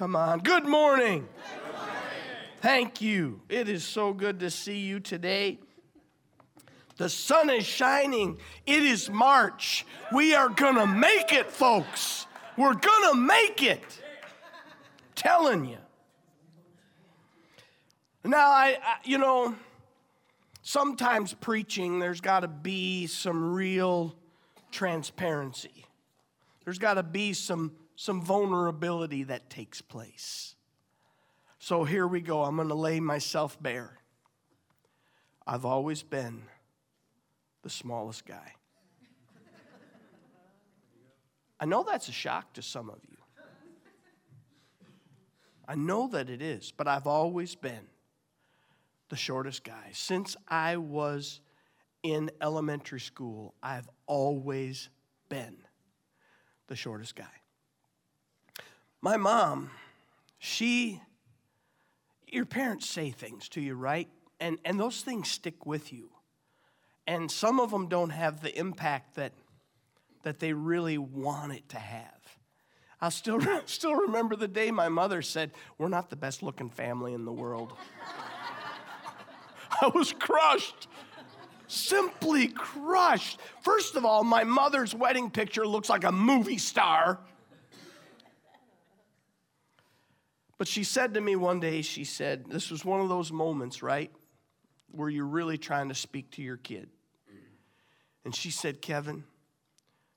Come on. Good morning. Thank you. It is so good to see you today. The sun is shining. It is March. We are going to make it, folks. We're going to make it. Telling you. Now, I, I you know, sometimes preaching, there's got to be some real transparency. There's got to be some, some vulnerability that takes place. So here we go. I'm going to lay myself bare. I've always been the smallest guy. I know that's a shock to some of you. I know that it is, but I've always been the shortest guy. Since I was in elementary school, I've always been the shortest guy. My mom, she, your parents say things to you, right? And, and those things stick with you. And some of them don't have the impact that, that they really want it to have. I still, still remember the day my mother said, We're not the best looking family in the world. I was crushed. Simply crushed. First of all, my mother's wedding picture looks like a movie star. But she said to me one day, she said, This was one of those moments, right, where you're really trying to speak to your kid. And she said, Kevin,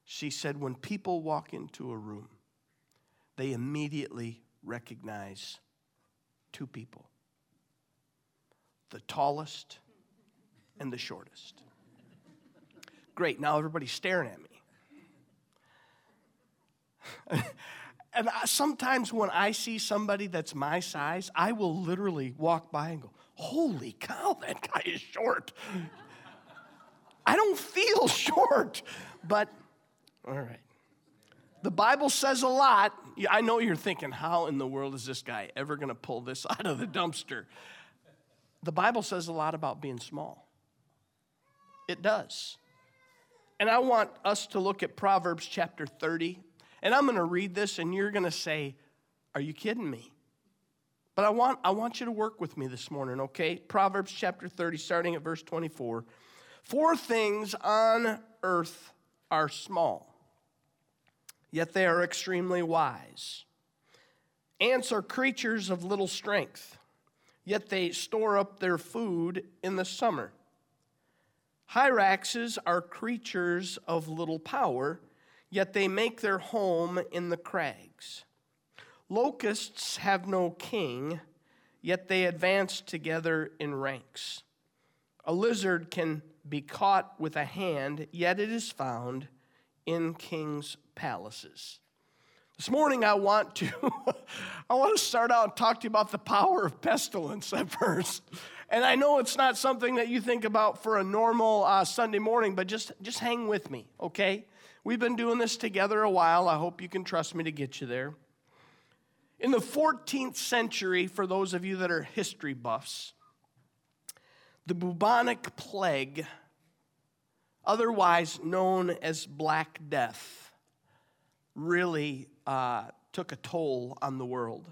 she said, when people walk into a room, they immediately recognize two people the tallest and the shortest. Great, now everybody's staring at me. and sometimes when I see somebody that's my size, I will literally walk by and go, Holy cow, that guy is short. I don't feel short, but all right. The Bible says a lot. I know you're thinking, how in the world is this guy ever going to pull this out of the dumpster? the Bible says a lot about being small. It does. And I want us to look at Proverbs chapter 30. And I'm going to read this, and you're going to say, Are you kidding me? But I want, I want you to work with me this morning, okay? Proverbs chapter 30, starting at verse 24. Four things on earth are small, yet they are extremely wise. Ants are creatures of little strength yet they store up their food in the summer. Hyraxes are creatures of little power, yet they make their home in the crags. Locusts have no king, yet they advance together in ranks. A lizard can be caught with a hand, yet it is found in kings' palaces. This morning, I want to I want to start out and talk to you about the power of pestilence at first. And I know it's not something that you think about for a normal uh, Sunday morning, but just just hang with me, okay? We've been doing this together a while. I hope you can trust me to get you there. In the 14th century, for those of you that are history buffs, the bubonic plague, otherwise known as Black Death, really uh, took a toll on the world.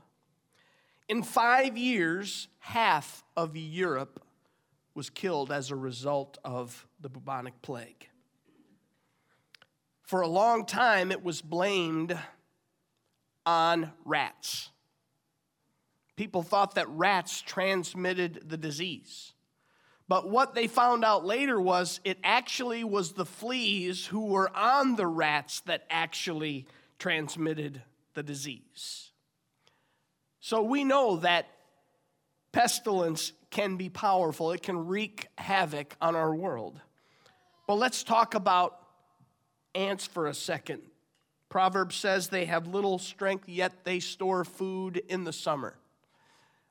In five years, half of Europe was killed as a result of the bubonic plague. For a long time, it was blamed on rats. People thought that rats transmitted the disease. But what they found out later was it actually was the fleas who were on the rats that actually transmitted the disease. So we know that pestilence can be powerful, it can wreak havoc on our world. But let's talk about ants for a second. Proverbs says they have little strength, yet they store food in the summer.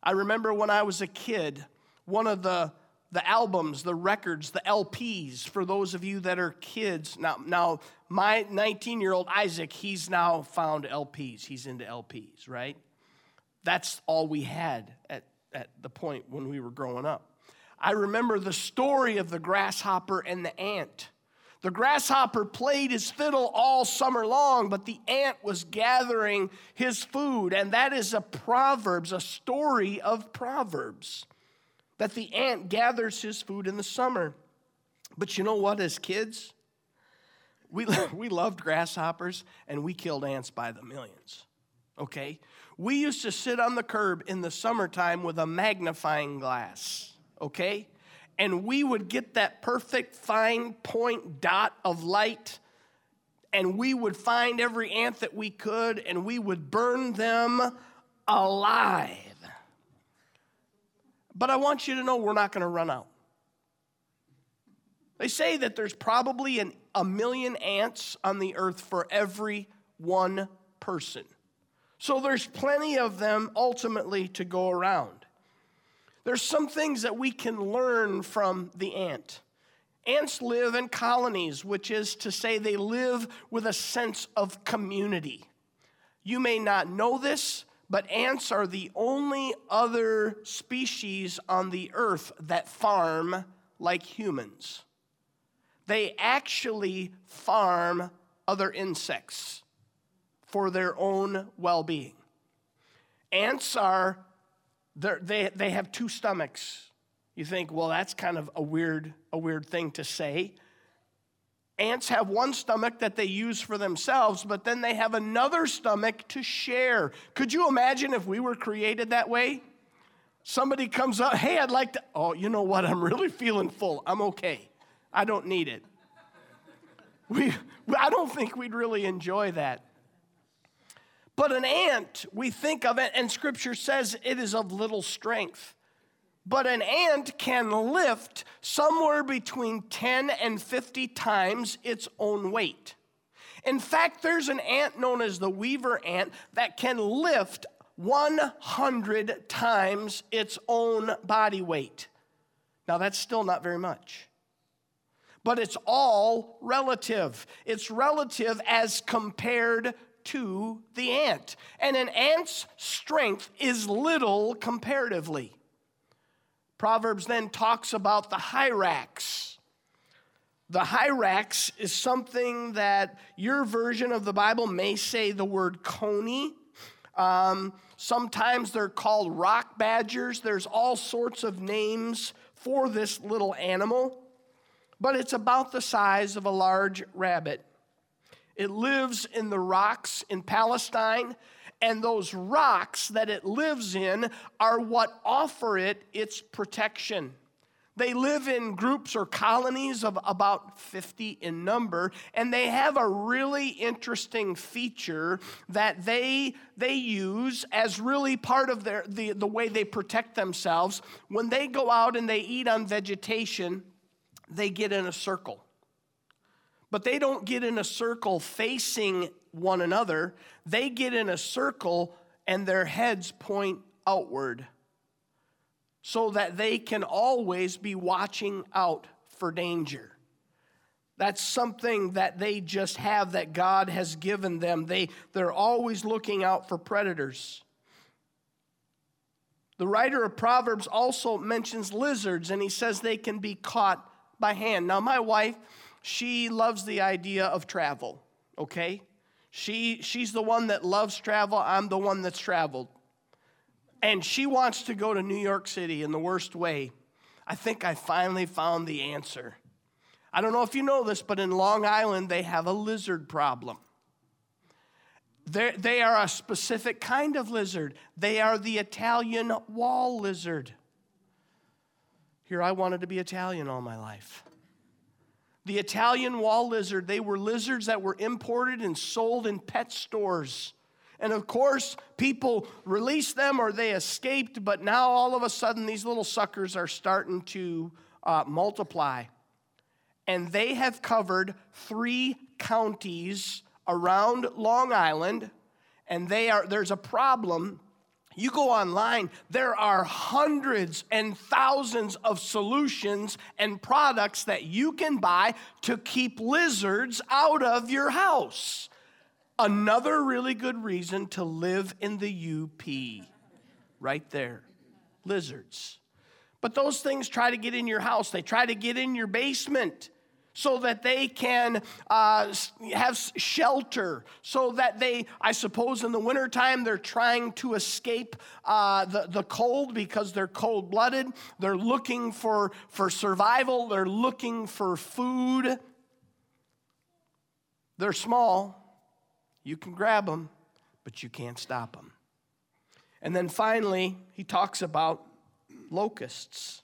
I remember when I was a kid, one of the the albums, the records, the LPs for those of you that are kids. Now, now my 19 year old Isaac, he's now found LPs. He's into LPs, right? That's all we had at, at the point when we were growing up. I remember the story of the grasshopper and the ant. The grasshopper played his fiddle all summer long, but the ant was gathering his food. And that is a Proverbs, a story of Proverbs, that the ant gathers his food in the summer. But you know what, as kids, we, we loved grasshoppers and we killed ants by the millions. Okay? We used to sit on the curb in the summertime with a magnifying glass. Okay? And we would get that perfect fine point dot of light and we would find every ant that we could and we would burn them alive. But I want you to know we're not going to run out. They say that there's probably an, a million ants on the earth for every one person. So there's plenty of them ultimately to go around. There's some things that we can learn from the ant. Ants live in colonies, which is to say, they live with a sense of community. You may not know this, but ants are the only other species on the earth that farm like humans. They actually farm other insects for their own well being. Ants are they, they have two stomachs. You think, well, that's kind of a weird, a weird thing to say. Ants have one stomach that they use for themselves, but then they have another stomach to share. Could you imagine if we were created that way? Somebody comes up, hey, I'd like to, oh, you know what? I'm really feeling full. I'm okay. I don't need it. We, I don't think we'd really enjoy that. But an ant, we think of it, and scripture says it is of little strength. But an ant can lift somewhere between 10 and 50 times its own weight. In fact, there's an ant known as the weaver ant that can lift 100 times its own body weight. Now, that's still not very much. But it's all relative. It's relative as compared to the ant. And an ant's strength is little comparatively. Proverbs then talks about the hyrax. The hyrax is something that your version of the Bible may say the word coney. Um, sometimes they're called rock badgers. There's all sorts of names for this little animal, but it's about the size of a large rabbit. It lives in the rocks in Palestine, and those rocks that it lives in are what offer it its protection. They live in groups or colonies of about 50 in number, and they have a really interesting feature that they, they use as really part of their, the, the way they protect themselves. When they go out and they eat on vegetation, they get in a circle but they don't get in a circle facing one another. They get in a circle and their heads point outward so that they can always be watching out for danger. That's something that they just have that God has given them. They, they're always looking out for predators. The writer of Proverbs also mentions lizards, and he says they can be caught by hand. Now, my wife, she loves the idea of travel, okay? She, she's the one that loves travel. I'm the one that's traveled. And she wants to go to New York City in the worst way. I think I finally found the answer. I don't know if you know this, but in Long Island, they have a lizard problem. They're, they are a specific kind of lizard. They are the Italian wall lizard. Here, I wanted to be Italian all my life. The Italian wall lizard, they were lizards that were imported and sold in pet stores. And of course, people released them or they escaped, but now all of a sudden these little suckers are starting to uh, multiply. And they have covered three counties around Long Island, and they are, there's a problem you go online, there are hundreds and thousands of solutions and products that you can buy to keep lizards out of your house. Another really good reason to live in the UP, right there. Lizards. But those things try to get in your house, they try to get in your basement. So that they can uh, have shelter, so that they, I suppose, in the wintertime, they're trying to escape uh, the, the cold because they're cold blooded. They're looking for, for survival, they're looking for food. They're small. You can grab them, but you can't stop them. And then finally, he talks about locusts.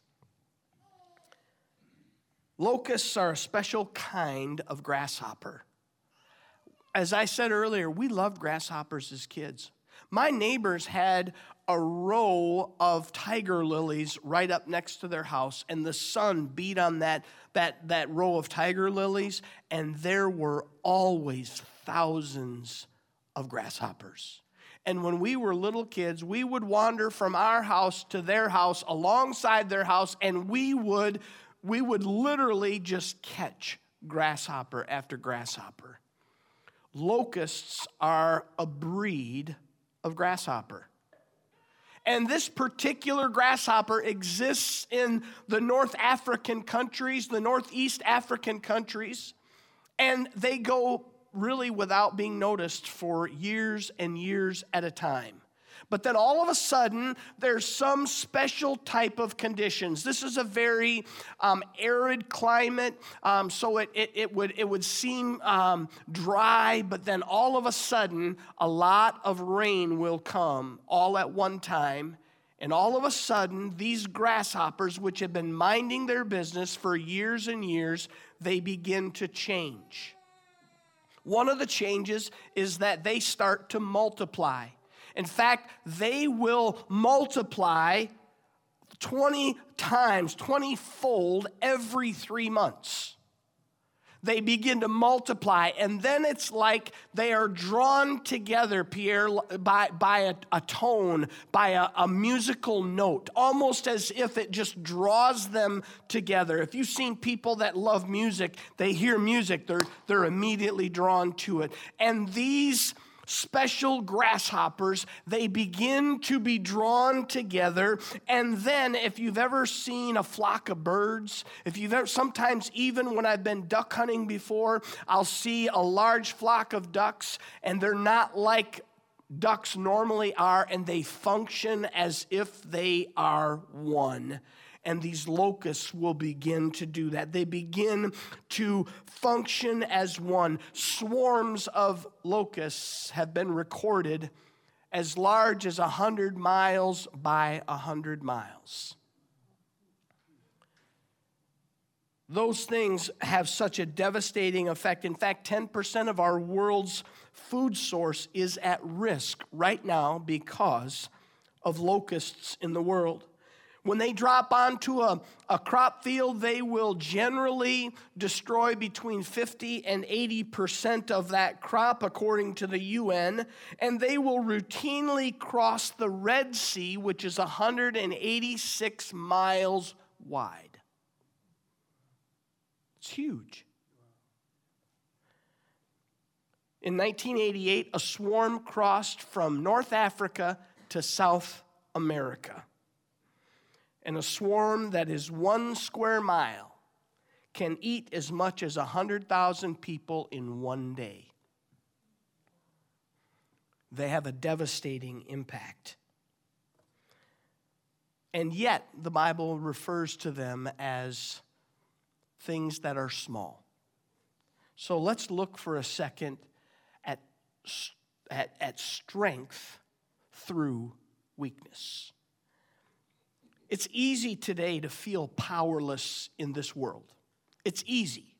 Locusts are a special kind of grasshopper. As I said earlier, we loved grasshoppers as kids. My neighbors had a row of tiger lilies right up next to their house, and the sun beat on that, that, that row of tiger lilies, and there were always thousands of grasshoppers. And when we were little kids, we would wander from our house to their house alongside their house, and we would we would literally just catch grasshopper after grasshopper. Locusts are a breed of grasshopper. And this particular grasshopper exists in the North African countries, the Northeast African countries, and they go really without being noticed for years and years at a time. But then all of a sudden, there's some special type of conditions. This is a very um, arid climate, um, so it, it, it, would, it would seem um, dry, but then all of a sudden, a lot of rain will come all at one time. And all of a sudden, these grasshoppers, which have been minding their business for years and years, they begin to change. One of the changes is that they start to multiply. In fact, they will multiply 20 times, 20 fold every three months. They begin to multiply, and then it's like they are drawn together, Pierre, by, by a, a tone, by a, a musical note, almost as if it just draws them together. If you've seen people that love music, they hear music, they're, they're immediately drawn to it. And these special grasshoppers, they begin to be drawn together. And then, if you've ever seen a flock of birds, if you've ever, sometimes even when I've been duck hunting before, I'll see a large flock of ducks, and they're not like ducks normally are, and they function as if they are one and these locusts will begin to do that. They begin to function as one. Swarms of locusts have been recorded as large as 100 miles by 100 miles. Those things have such a devastating effect. In fact, 10% of our world's food source is at risk right now because of locusts in the world. When they drop onto a, a crop field, they will generally destroy between 50 and 80% of that crop, according to the UN, and they will routinely cross the Red Sea, which is 186 miles wide. It's huge. In 1988, a swarm crossed from North Africa to South America and a swarm that is one square mile can eat as much as 100,000 people in one day. They have a devastating impact. And yet, the Bible refers to them as things that are small. So let's look for a second at, at, at strength through weakness. It's easy today to feel powerless in this world. It's easy.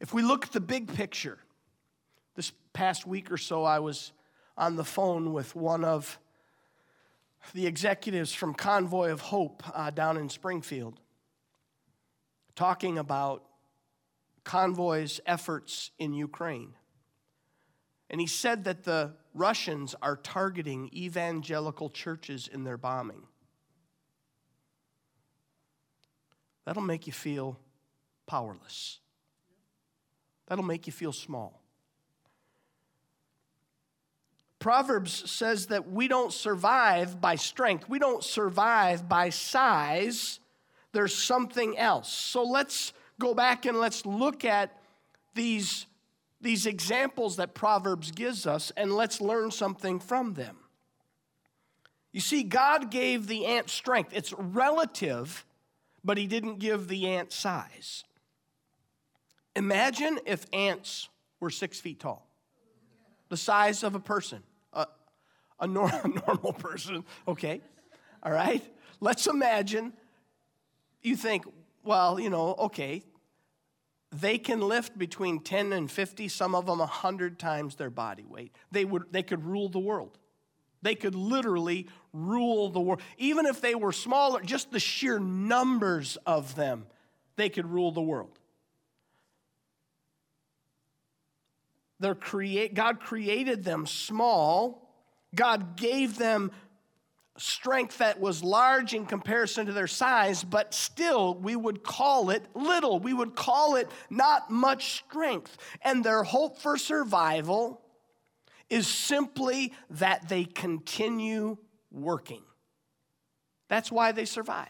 If we look at the big picture, this past week or so, I was on the phone with one of the executives from Convoy of Hope uh, down in Springfield, talking about Convoy's efforts in Ukraine. And he said that the Russians are targeting evangelical churches in their bombing. That'll make you feel powerless. That'll make you feel small. Proverbs says that we don't survive by strength, we don't survive by size. There's something else. So let's go back and let's look at these, these examples that Proverbs gives us and let's learn something from them. You see, God gave the ant strength. It's relative, but He didn't give the ant size. Imagine if ants were six feet tall, the size of a person, a, a, nor- a normal person, okay? All right? Let's imagine you think, well, you know, okay, they can lift between 10 and 50, some of them 100 times their body weight. They, would, they could rule the world. They could literally rule the world. Even if they were smaller, just the sheer numbers of them, they could rule the world. They're create, God created them small. God gave them strength that was large in comparison to their size, but still we would call it little. We would call it not much strength. And their hope for survival is simply that they continue working. That's why they survive.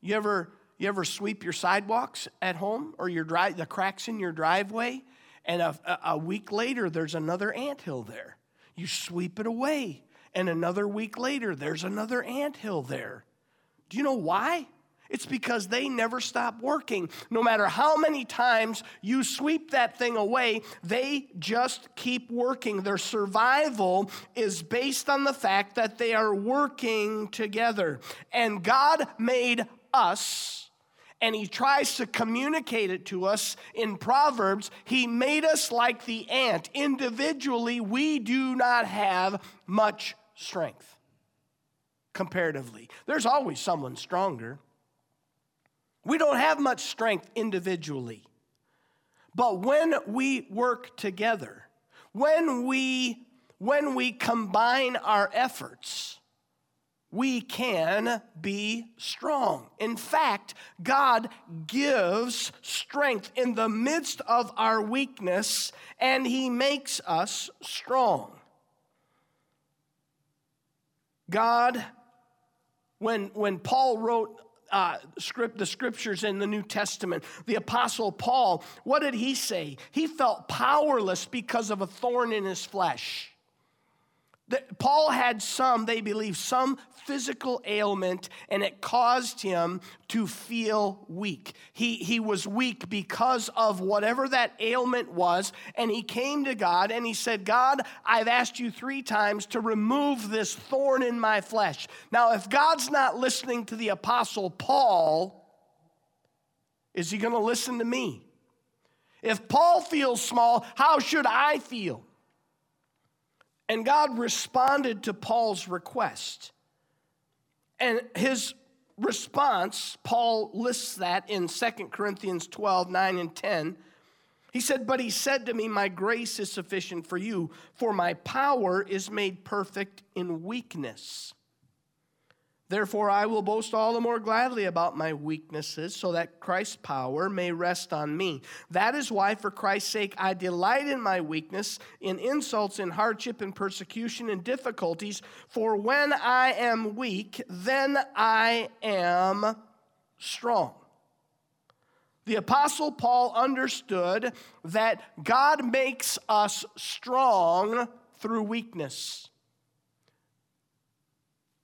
You ever, you ever sweep your sidewalks at home or your drive, the cracks in your driveway, and a, a week later there's another ant hill there. You sweep it away, and another week later there's another ant hill there. Do you know why? It's because they never stop working. No matter how many times you sweep that thing away, they just keep working. Their survival is based on the fact that they are working together. And God made us, and He tries to communicate it to us in Proverbs. He made us like the ant. Individually, we do not have much strength comparatively. There's always someone stronger. We don't have much strength individually. But when we work together, when we, when we combine our efforts, we can be strong. In fact, God gives strength in the midst of our weakness, and He makes us strong. God, when, when Paul wrote uh, script, the scriptures in the New Testament. The Apostle Paul, what did he say? He felt powerless because of a thorn in his flesh. That Paul had some, they believe, some physical ailment, and it caused him to feel weak. He, he was weak because of whatever that ailment was, and he came to God and he said, God, I've asked you three times to remove this thorn in my flesh. Now, if God's not listening to the Apostle Paul, is he going to listen to me? If Paul feels small, how should I feel? And God responded to Paul's request. And his response, Paul lists that in 2 Corinthians 12, 9, and 10. He said, But he said to me, My grace is sufficient for you, for my power is made perfect in weakness. Therefore, I will boast all the more gladly about my weaknesses, so that Christ's power may rest on me. That is why, for Christ's sake, I delight in my weakness, in insults, in hardship, in persecution, in difficulties. For when I am weak, then I am strong. The Apostle Paul understood that God makes us strong through weakness.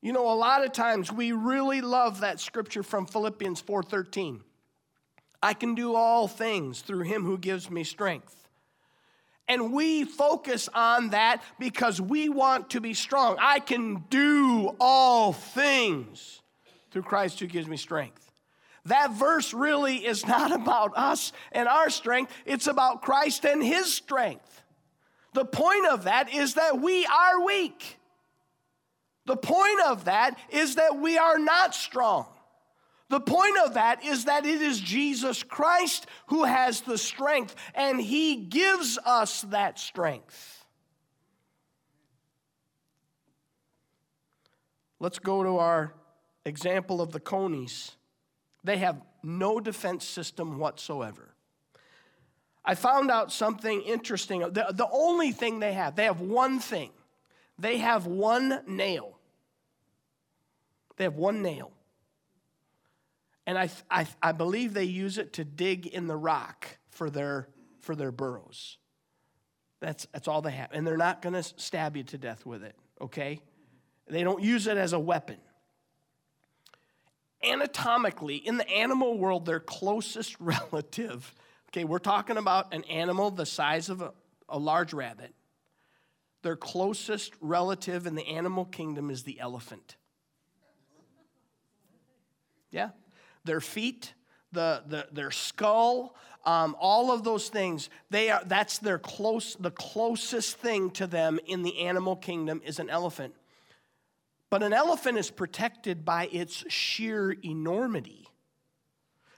You know, a lot of times we really love that scripture from Philippians 4:13. I can do all things through him who gives me strength. And we focus on that because we want to be strong. I can do all things through Christ who gives me strength. That verse really is not about us and our strength, it's about Christ and his strength. The point of that is that we are weak. The point of that is that we are not strong. The point of that is that it is Jesus Christ who has the strength, and He gives us that strength. Let's go to our example of the conies. They have no defense system whatsoever. I found out something interesting. The, the only thing they have, they have one thing they have one nail. They have one nail. And I, I, I believe they use it to dig in the rock for their, for their burrows. That's, that's all they have. And they're not going to stab you to death with it, okay? They don't use it as a weapon. Anatomically, in the animal world, their closest relative, okay, we're talking about an animal the size of a, a large rabbit. Their closest relative in the animal kingdom is the elephant. Yeah? Their feet, the, the, their skull, um, all of those things, they are, that's their close, the closest thing to them in the animal kingdom is an elephant. But an elephant is protected by its sheer enormity,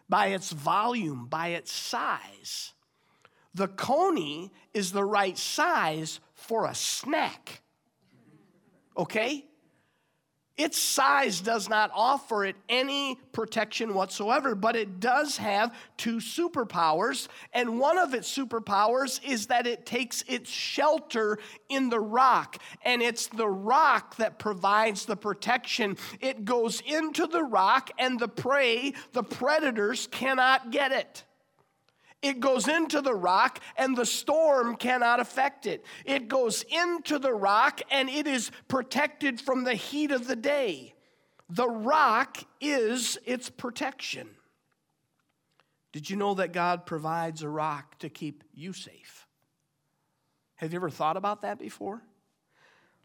by its volume, by its size. The coney is the right size for a snack. Okay? Its size does not offer it any protection whatsoever, but it does have two superpowers. And one of its superpowers is that it takes its shelter in the rock, and it's the rock that provides the protection. It goes into the rock, and the prey, the predators, cannot get it. It goes into the rock and the storm cannot affect it. It goes into the rock and it is protected from the heat of the day. The rock is its protection. Did you know that God provides a rock to keep you safe? Have you ever thought about that before?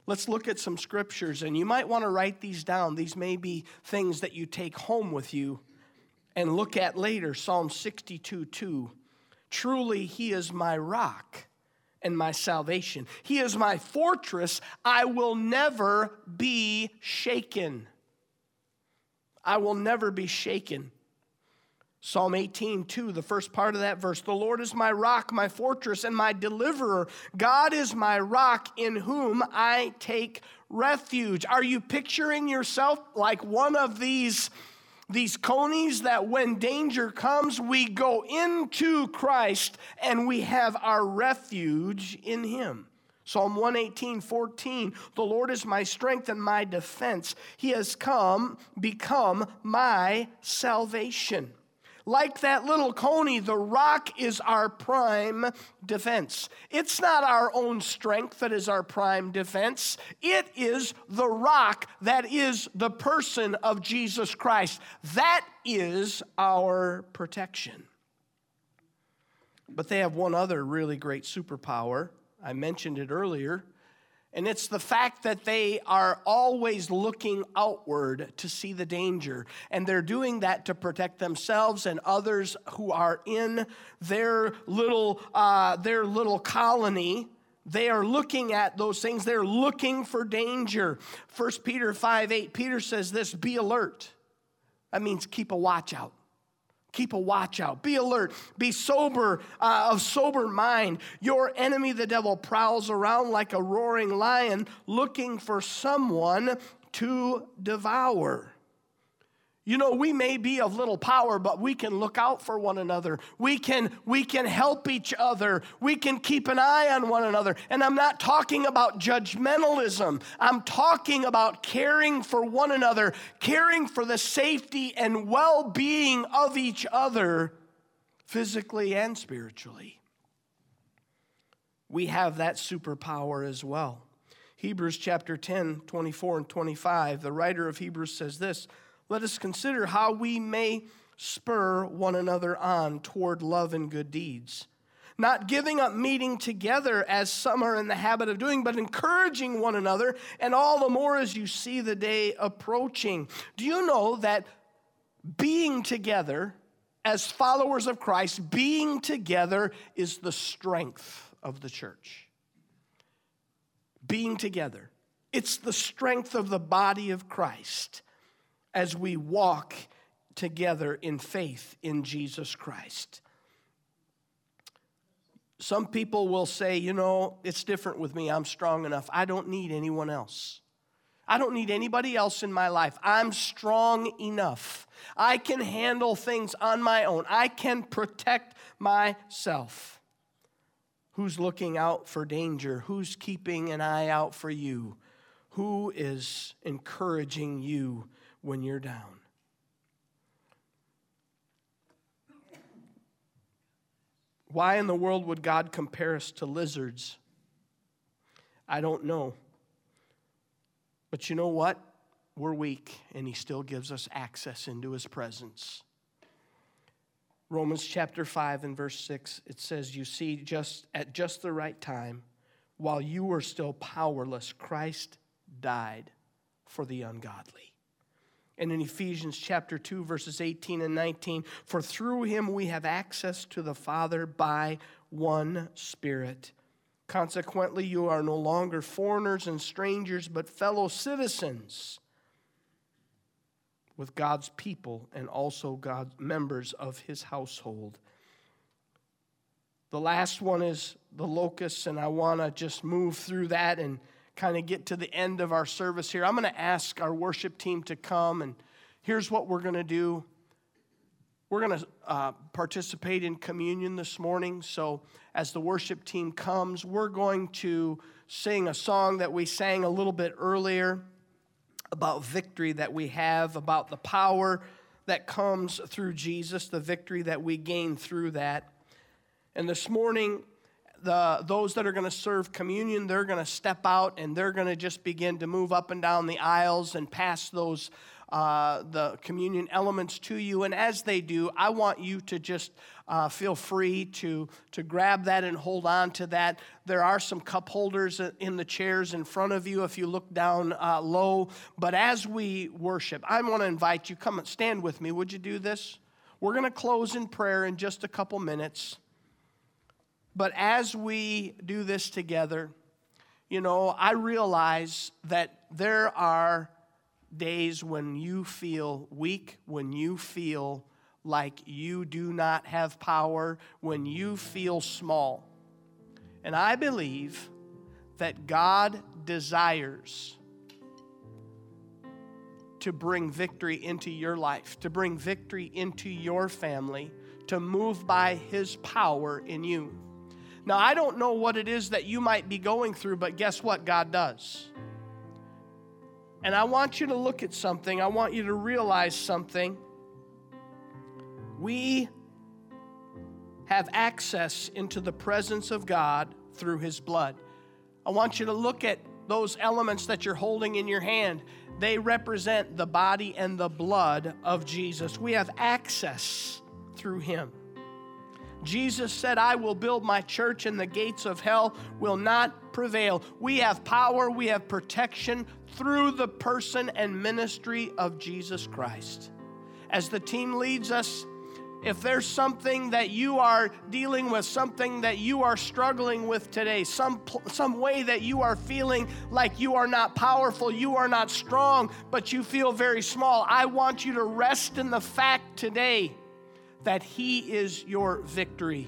Let's look at some scriptures, and you might want to write these down. These may be things that you take home with you and look at later. Psalm 62 2. Truly, He is my rock and my salvation. He is my fortress. I will never be shaken. I will never be shaken. Psalm 18, 2, the first part of that verse. The Lord is my rock, my fortress, and my deliverer. God is my rock in whom I take refuge. Are you picturing yourself like one of these these conies that when danger comes, we go into Christ and we have our refuge in Him. Psalm 118, 14, the Lord is my strength and my defense. He has come, become my salvation. Like that little coney, the rock is our prime defense. It's not our own strength that is our prime defense, it is the rock that is the person of Jesus Christ. That is our protection. But they have one other really great superpower. I mentioned it earlier and it's the fact that they are always looking outward to see the danger. And they're doing that to protect themselves and others who are in their little, uh, their little colony. They are looking at those things. They're looking for danger. 1 Peter 5 8, Peter says this be alert. That means keep a watch out. Keep a watch out. Be alert. Be sober, uh, of sober mind. Your enemy, the devil, prowls around like a roaring lion looking for someone to devour. You know, we may be of little power, but we can look out for one another. We can, we can help each other. We can keep an eye on one another. And I'm not talking about judgmentalism. I'm talking about caring for one another, caring for the safety and well being of each other, physically and spiritually. We have that superpower as well. Hebrews chapter 10, 24 and 25, the writer of Hebrews says this let us consider how we may spur one another on toward love and good deeds. Not giving up meeting together as some are in the habit of doing, but encouraging one another, and all the more as you see the day approaching. Do you know that being together as followers of Christ, being together is the strength of the church? Being together. It's the strength of the body of Christ as we walk together in faith in Jesus Christ. Some people will say, you know, it's different with me. I'm strong enough. I don't need anyone else. I don't need anybody else in my life. I'm strong enough. I can handle things on my own. I can protect myself. Who's looking out for danger? Who's keeping an eye out for you? Who is encouraging you when you're down. Why in the world would God compare us to lizards? I don't know. But you know what? We're weak, and He still gives us access into His presence. Romans chapter 5 and verse 6, it says, You see, just at just the right time, while you were still powerless, Christ died for the ungodly. And in Ephesians chapter 2, verses 18 and 19, for through him we have access to the Father by one Spirit. Consequently, you are no longer foreigners and strangers, but fellow citizens with God's people and also God's members of his household. The last one is the locusts, and I want to just move through that and kind of get to the end of our service here. I'm going to ask our worship team to come, and here's what we're going to do. We're going to uh, participate in communion this morning. So, as the worship team comes, we're going to sing a song that we sang a little bit earlier about victory that we have, about the power that comes through Jesus, the victory that we gain through that. And this morning, the, those that are going to serve communion, they're going to step out and they're going to just begin to move up and down the aisles and pass those uh, the communion elements to you. And as they do, I want you to just uh, feel free to, to grab that and hold on to that. There are some cup holders in the chairs in front of you if you look down uh, low. But as we worship, I want to invite you, come and stand with me. Would you do this? We're going to close in prayer in just a couple minutes. But as we do this together, you know, I realize that there are days when you feel weak, when you feel like you do not have power, when you feel small. And I believe that God desires to bring victory into your life, to bring victory into your family, to move by His power in you. Now, I don't know what it is that you might be going through, but guess what? God does. And I want you to look at something, I want you to realize something. We have access into the presence of God through His blood. I want you to look at those elements that you're holding in your hand. They represent the body and the blood of Jesus. We have access through Him. Jesus said, I will build my church and the gates of hell will not prevail. We have power, we have protection through the person and ministry of Jesus Christ. As the team leads us, if there's something that you are dealing with, something that you are struggling with today, some, some way that you are feeling like you are not powerful, you are not strong, but you feel very small, I want you to rest in the fact today that He is your victory,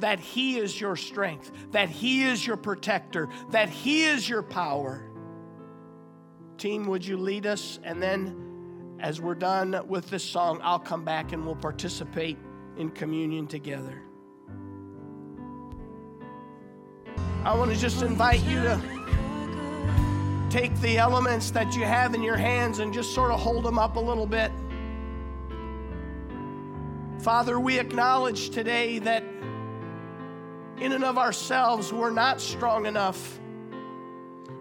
that He is your strength, that He is your protector, that He is your power. Team, would you lead us? And then, as we're done with this song, I'll come back and we'll participate in communion together. I want to just invite you to take the elements that you have in your hands and just sort of hold them up a little bit. Father, we acknowledge today that in and of ourselves we're not strong enough.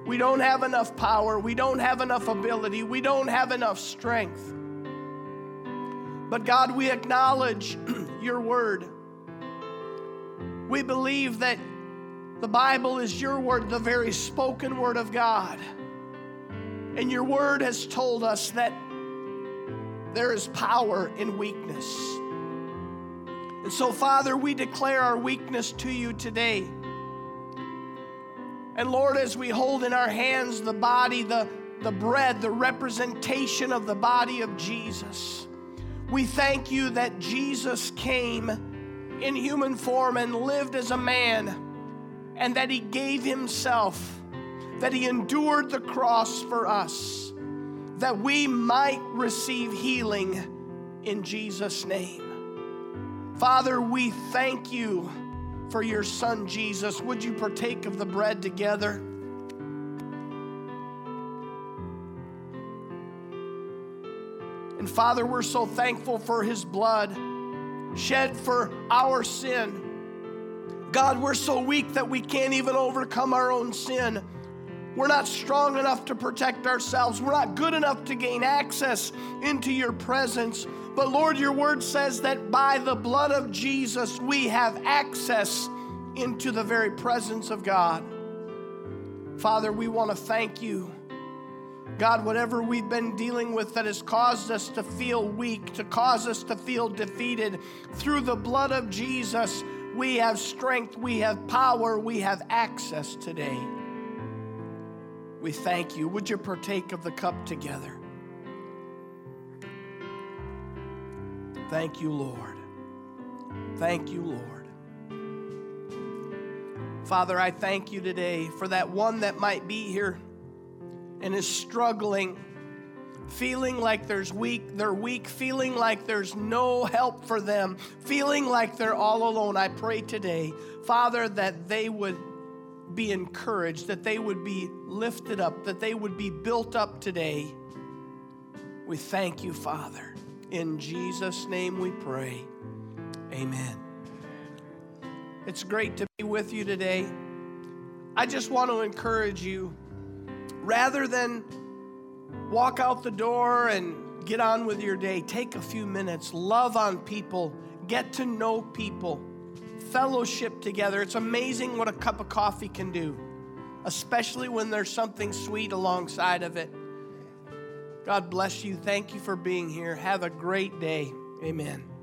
We don't have enough power. We don't have enough ability. We don't have enough strength. But God, we acknowledge your word. We believe that the Bible is your word, the very spoken word of God. And your word has told us that there is power in weakness. And so, Father, we declare our weakness to you today. And Lord, as we hold in our hands the body, the, the bread, the representation of the body of Jesus, we thank you that Jesus came in human form and lived as a man, and that he gave himself, that he endured the cross for us, that we might receive healing in Jesus' name. Father, we thank you for your son Jesus. Would you partake of the bread together? And Father, we're so thankful for his blood shed for our sin. God, we're so weak that we can't even overcome our own sin. We're not strong enough to protect ourselves. We're not good enough to gain access into your presence. But Lord, your word says that by the blood of Jesus, we have access into the very presence of God. Father, we want to thank you. God, whatever we've been dealing with that has caused us to feel weak, to cause us to feel defeated, through the blood of Jesus, we have strength, we have power, we have access today. We thank you. Would you partake of the cup together? Thank you, Lord. Thank you, Lord. Father, I thank you today for that one that might be here and is struggling, feeling like there's weak, they're weak, feeling like there's no help for them, feeling like they're all alone. I pray today, Father, that they would be encouraged, that they would be lifted up, that they would be built up today. We thank you, Father. In Jesus' name we pray. Amen. It's great to be with you today. I just want to encourage you rather than walk out the door and get on with your day, take a few minutes, love on people, get to know people, fellowship together. It's amazing what a cup of coffee can do, especially when there's something sweet alongside of it. God bless you. Thank you for being here. Have a great day. Amen.